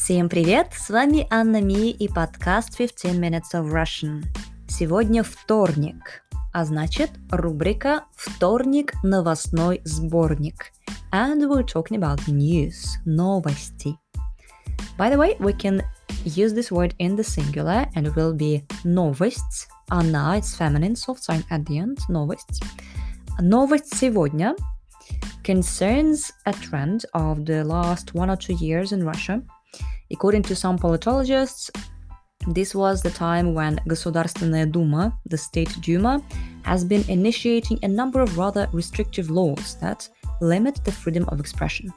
Всем привет! С вами Анна Ми и подкаст 15 Minutes of Russian. Сегодня вторник, а значит рубрика «Вторник. Новостной сборник». And we're talking about news, новости. By the way, we can use this word in the singular and it will be новость. Она, it's feminine, soft sign at the end, новость. Новость сегодня concerns a trend of the last one or two years in Russia. According to some politologists, this was the time when Государственная Дума, the State Duma, has been initiating a number of rather restrictive laws that limit the freedom of expression.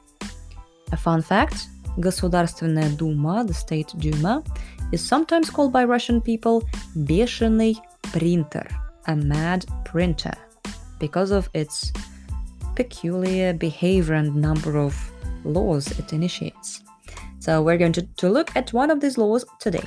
A fun fact Государственная Дума, the State Duma, is sometimes called by Russian people бешеный принтер, a mad printer, because of its peculiar behavior and number of laws it initiates. So we're going to, to look at one of these laws today.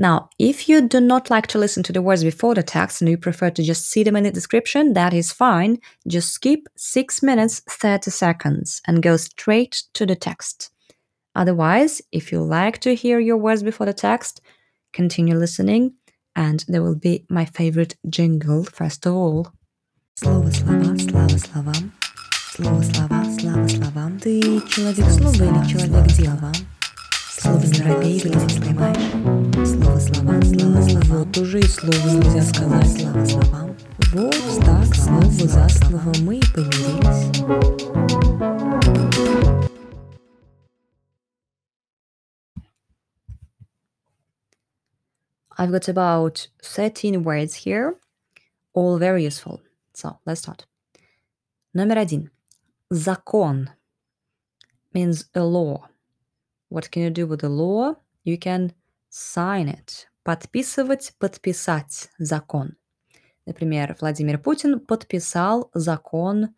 Now, if you do not like to listen to the words before the text and you prefer to just see them in the description, that is fine. Just skip 6 minutes 30 seconds and go straight to the text. Otherwise, if you like to hear your words before the text, continue listening and there will be my favorite jingle first of all. Слово слова, слава словам. Слово слова, слава словам. Ты человек слова или человек дела? Слово робей, глядеть поймаешь. Слово слова, слава слова. Вот уже и слова нельзя сказать. Слава словам. Вот так, слово за слово мы и помирились. I've got about 13 words here, all very useful. So let's start. Номер один. Закон means a law. What can you do with a law? You can sign it. Подписывать, подписать закон. Например, Владимир Путин подписал закон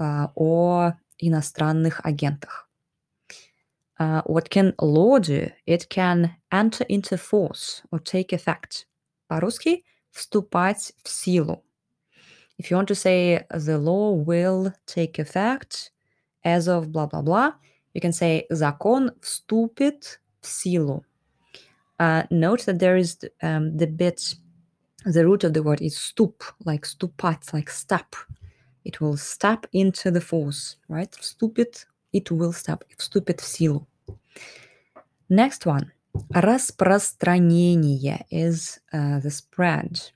uh, о иностранных агентах. Uh, what can law do? It can enter into force or take effect. По-русски вступать в силу. If you want to say the law will take effect as of blah blah blah, you can say закон вступит в силу. Uh, note that there is um, the bit, the root of the word is stup, like stupat, like step. It will step into the force, right? Вступит it will stop, вступит в силу. Next one. Распространение is uh, the spread.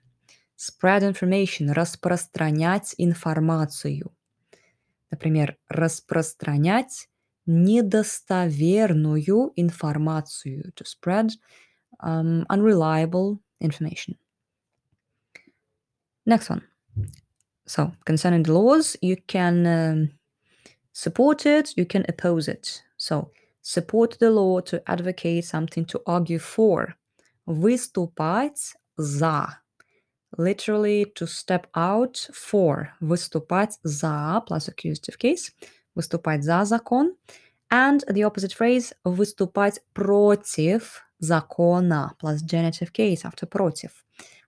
Spread information. Распространять информацию. Например, распространять недостоверную информацию. To spread um, unreliable information. Next one. So, concerning the laws, you can um, support it, you can oppose it. So, support the law to advocate something to argue for. Выступать за. Literally to step out for. Выступать за plus accusative case. Выступать за закон. And the opposite phrase выступать против закона plus genitive case after против,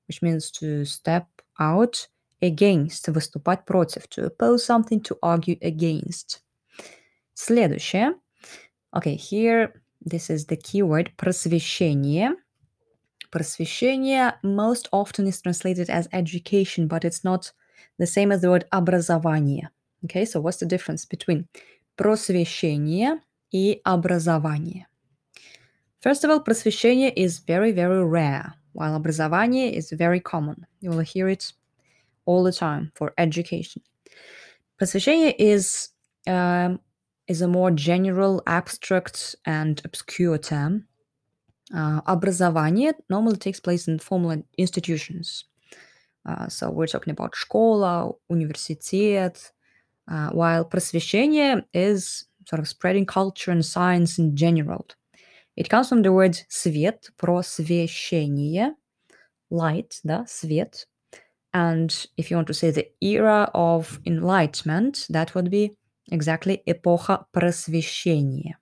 which means to step out against, выступать против, to oppose something, to argue against. Следующее. Okay, here this is the keyword просвещение. Просвещение most often is translated as education, but it's not the same as the word образование. Okay, so what's the difference between просвещение и образование? First of all, просвещение is very, very rare, while образование is very common. You will hear it all the time for education. Просвещение is um, is a more general, abstract, and obscure term. Uh, образование normally takes place in formal institutions. Uh, so we're talking about школа, университет, uh, while просвещение is sort of spreading culture and science in general. It comes from the word свет, просвещение, light, да, свет. And if you want to say the era of enlightenment, that would be exactly эпоха просвещения.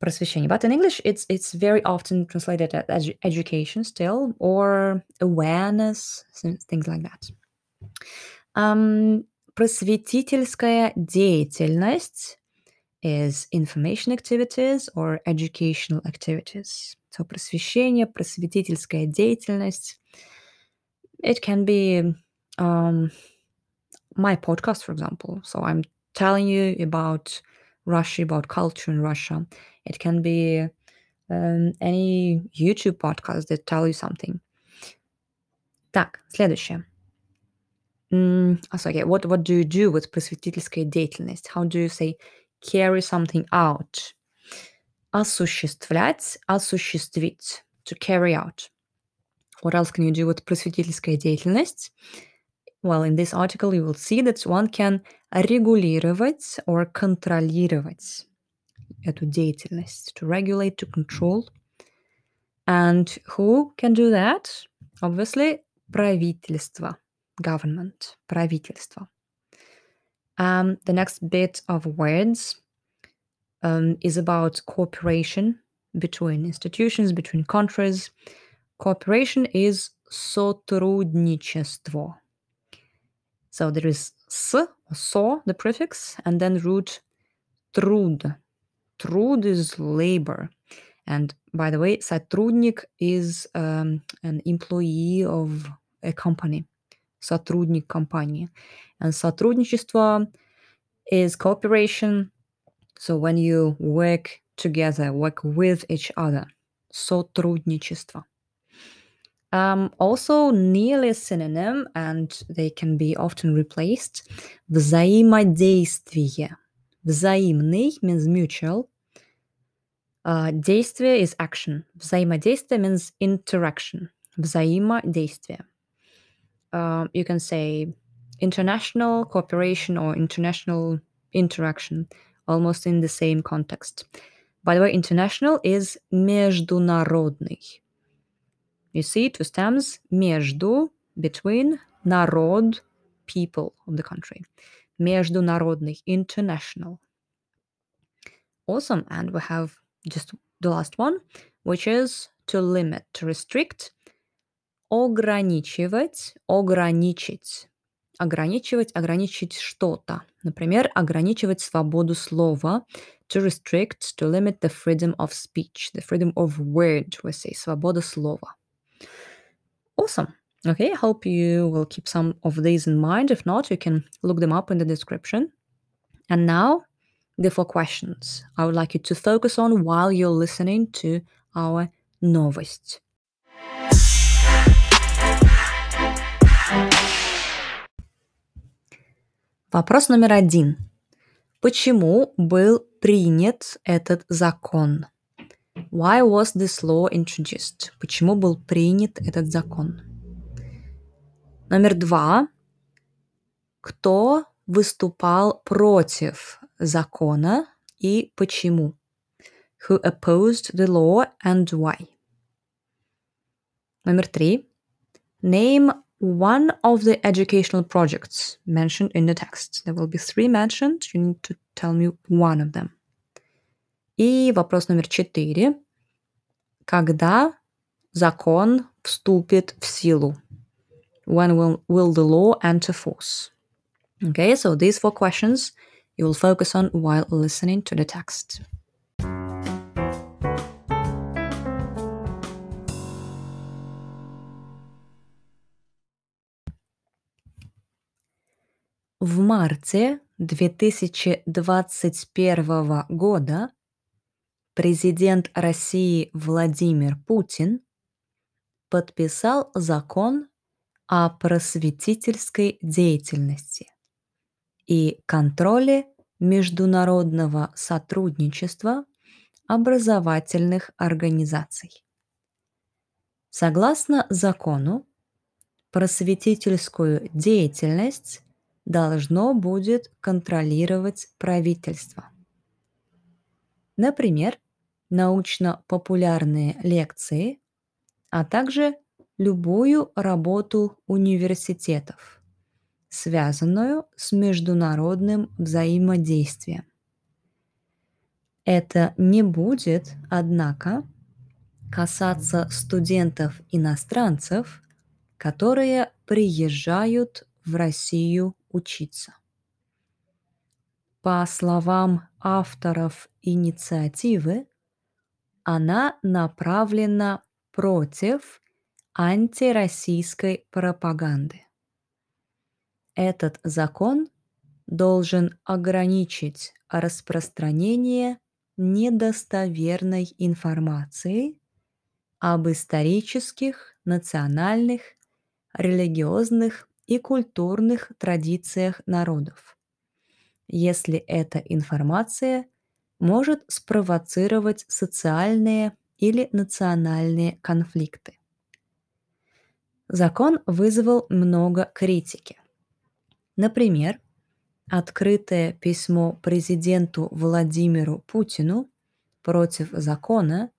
Просвещение. But in English, it's it's very often translated as education still or awareness, things like that. Um, просветительская деятельность is information activities or educational activities. So просвещение, просветительская деятельность. It can be um, my podcast, for example. So I'm telling you about Russia, about culture in Russia. It can be um, any YouTube podcast that tell you something. Так, следующее. Mm, so, okay, what, what do you do with просветительская деятельность? How do you say carry something out? Осуществлять, осуществить. To carry out. What else can you do with просветительская деятельность? Well, in this article, you will see that one can регулировать or контролировать эту деятельность. To regulate, to control. And who can do that? Obviously, правительство. Government. Правительство. Um, the next bit of words um, is about cooperation between institutions, between countries. Cooperation is сотрудничество. So there is s, so, the prefix, and then root труд. Труд is labor. And by the way, сотрудник is um, an employee of a company. Сотрудник компании. And сотрудничество is cooperation. So when you work together, work with each other. Сотрудничество. Um, also, nearly a synonym, and they can be often replaced. Взаимодействие. Взаимный means mutual. Uh, действие is action. Взаимодействие means interaction. Взаимодействие. Uh, you can say international cooperation or international interaction, almost in the same context. By the way, international is международный. You see, two stems, между, between, народ, people of the country. Международный, international. Awesome. And we have just the last one, which is to limit, to restrict, ограничивать, ограничить. Ограничивать, ограничить что-то. Например, ограничивать свободу слова. To restrict, to limit the freedom of speech, the freedom of word, we say, свобода слова. Awesome. Okay, I hope you will keep some of these in mind. If not, you can look them up in the description. And now, the four questions I would like you to focus on while you're listening to our новость. Вопрос номер один. Почему был принят этот закон? Why was this law introduced? Почему был принят этот закон? Номер два. Кто выступал против закона и почему? Who opposed the law and why? Номер три. Name one of the educational projects mentioned in the text. There will be three mentioned. You need to tell me one of them. И вопрос номер четыре. Когда закон вступит в силу? When will, will the law enter force? Okay, so these four questions you will focus on while listening to the text. В марте 2021 года президент России Владимир Путин подписал закон о просветительской деятельности и контроле международного сотрудничества образовательных организаций. Согласно закону, просветительскую деятельность должно будет контролировать правительство. Например, научно-популярные лекции, а также любую работу университетов, связанную с международным взаимодействием. Это не будет, однако, касаться студентов-иностранцев, которые приезжают в Россию учиться. По словам авторов инициативы, она направлена против антироссийской пропаганды. Этот закон должен ограничить распространение недостоверной информации об исторических, национальных, религиозных и культурных традициях народов, если эта информация может спровоцировать социальные или национальные конфликты. Закон вызвал много критики. Например, открытое письмо президенту Владимиру Путину против закона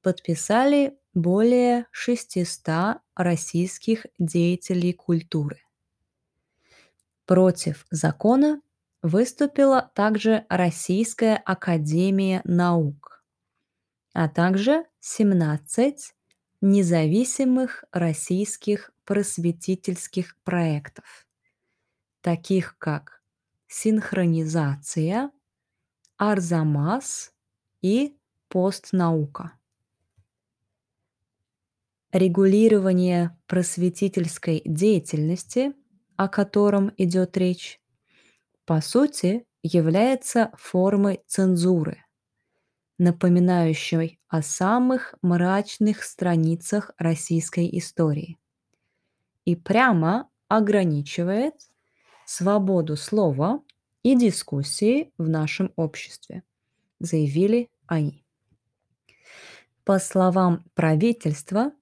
подписали более 600 российских деятелей культуры. Против закона выступила также Российская академия наук, а также 17 независимых российских просветительских проектов, таких как синхронизация, Арзамас и постнаука. Регулирование просветительской деятельности, о котором идет речь, по сути является формой цензуры, напоминающей о самых мрачных страницах российской истории и прямо ограничивает свободу слова и дискуссии в нашем обществе, заявили они. По словам правительства,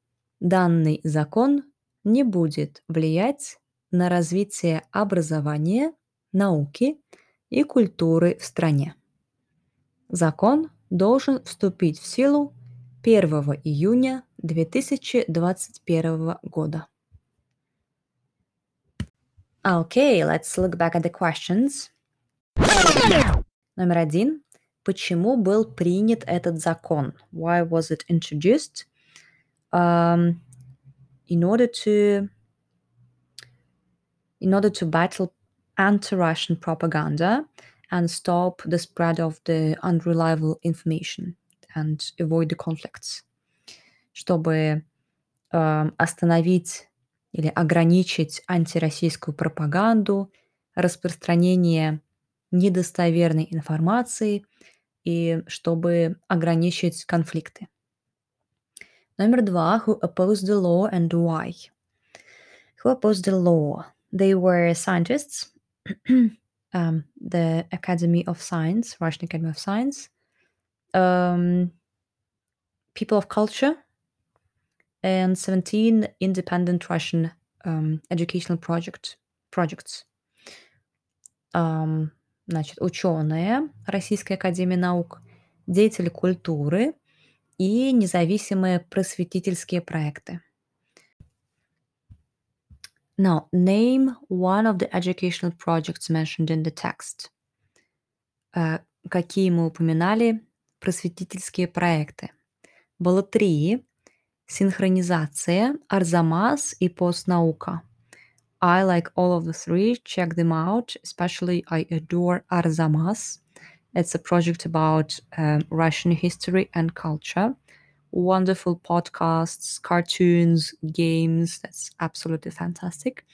данный закон не будет влиять на развитие образования, науки и культуры в стране. Закон должен вступить в силу 1 июня 2021 года. Okay, let's look back at the questions. Номер один. Почему был принят этот закон? Why was it introduced? Um, in order to in order to battle anti-Russian propaganda and stop the spread of the unreliable information and avoid the conflicts. Чтобы э, остановить или ограничить антироссийскую пропаганду, распространение недостоверной информации и чтобы ограничить конфликты. Номер два. Who opposed the law and why? Who opposed the law? They were scientists, um, the Academy of Science, Russian Academy of Science, um, people of culture, and 17 independent Russian um, educational project, projects. Um, значит, ученые Российской Академии Наук, деятели культуры и независимые просветительские проекты. Now, name one of the educational projects mentioned in the text. Uh, какие мы упоминали просветительские проекты? Было три. Синхронизация, Арзамас и постнаука. I like all of the three. Check them out. Especially, I adore Arzamas. It's a project about um, Russian history and culture. Wonderful podcasts, cartoons, games. That's absolutely fantastic.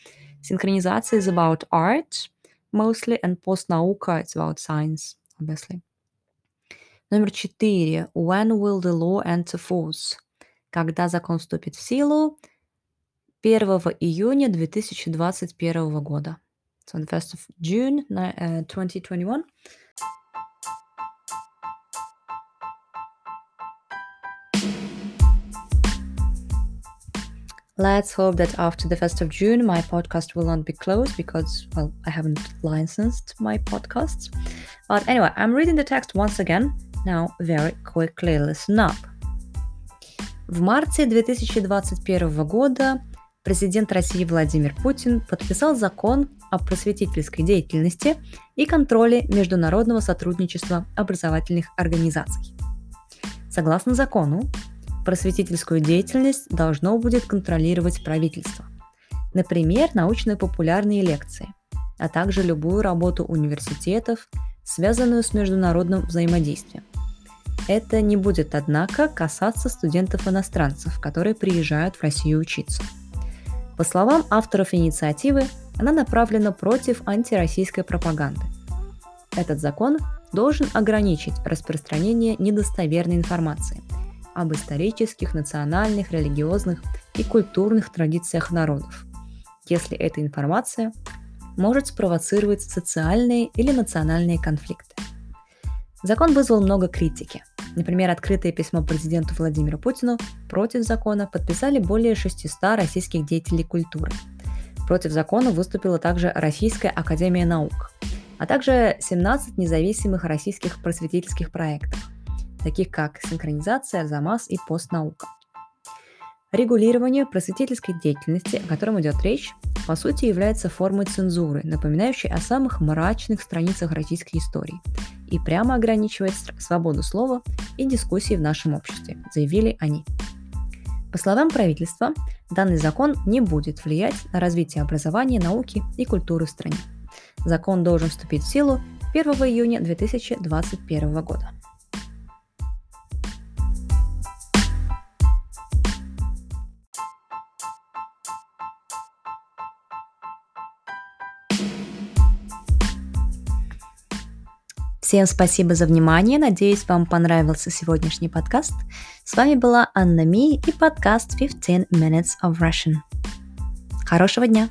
Synchronization is about art mostly, and postnauka, it's about science, obviously. Номер четыре. When will the law enter force? Когда закон вступит в силу? 1 июня 2021 года. So on the 1st of June uh, 2021. Let's hope that after the 1st of June, my podcast will not be closed because, well, I haven't licensed my podcasts. But anyway, I'm reading the text once again. Now, very quickly listen up. В марте 2021 года президент России Владимир Путин подписал закон о просветительской деятельности и контроле международного сотрудничества образовательных организаций. Согласно закону, просветительскую деятельность должно будет контролировать правительство. Например, научно-популярные лекции, а также любую работу университетов, связанную с международным взаимодействием. Это не будет, однако, касаться студентов-иностранцев, которые приезжают в Россию учиться. По словам авторов инициативы, она направлена против антироссийской пропаганды. Этот закон должен ограничить распространение недостоверной информации об исторических, национальных, религиозных и культурных традициях народов, если эта информация может спровоцировать социальные или национальные конфликты. Закон вызвал много критики. Например, открытое письмо президенту Владимиру Путину против закона подписали более 600 российских деятелей культуры. Против закона выступила также Российская Академия Наук, а также 17 независимых российских просветительских проектов, таких как синхронизация, ЗАМАС и постнаука. Регулирование просветительской деятельности, о котором идет речь, по сути является формой цензуры, напоминающей о самых мрачных страницах российской истории, и прямо ограничивает свободу слова и дискуссии в нашем обществе, заявили они. По словам правительства, данный закон не будет влиять на развитие образования, науки и культуры в стране. Закон должен вступить в силу 1 июня 2021 года. Всем спасибо за внимание. Надеюсь, вам понравился сегодняшний подкаст. С вами была Анна Ми и подкаст 15 Minutes of Russian. Хорошего дня!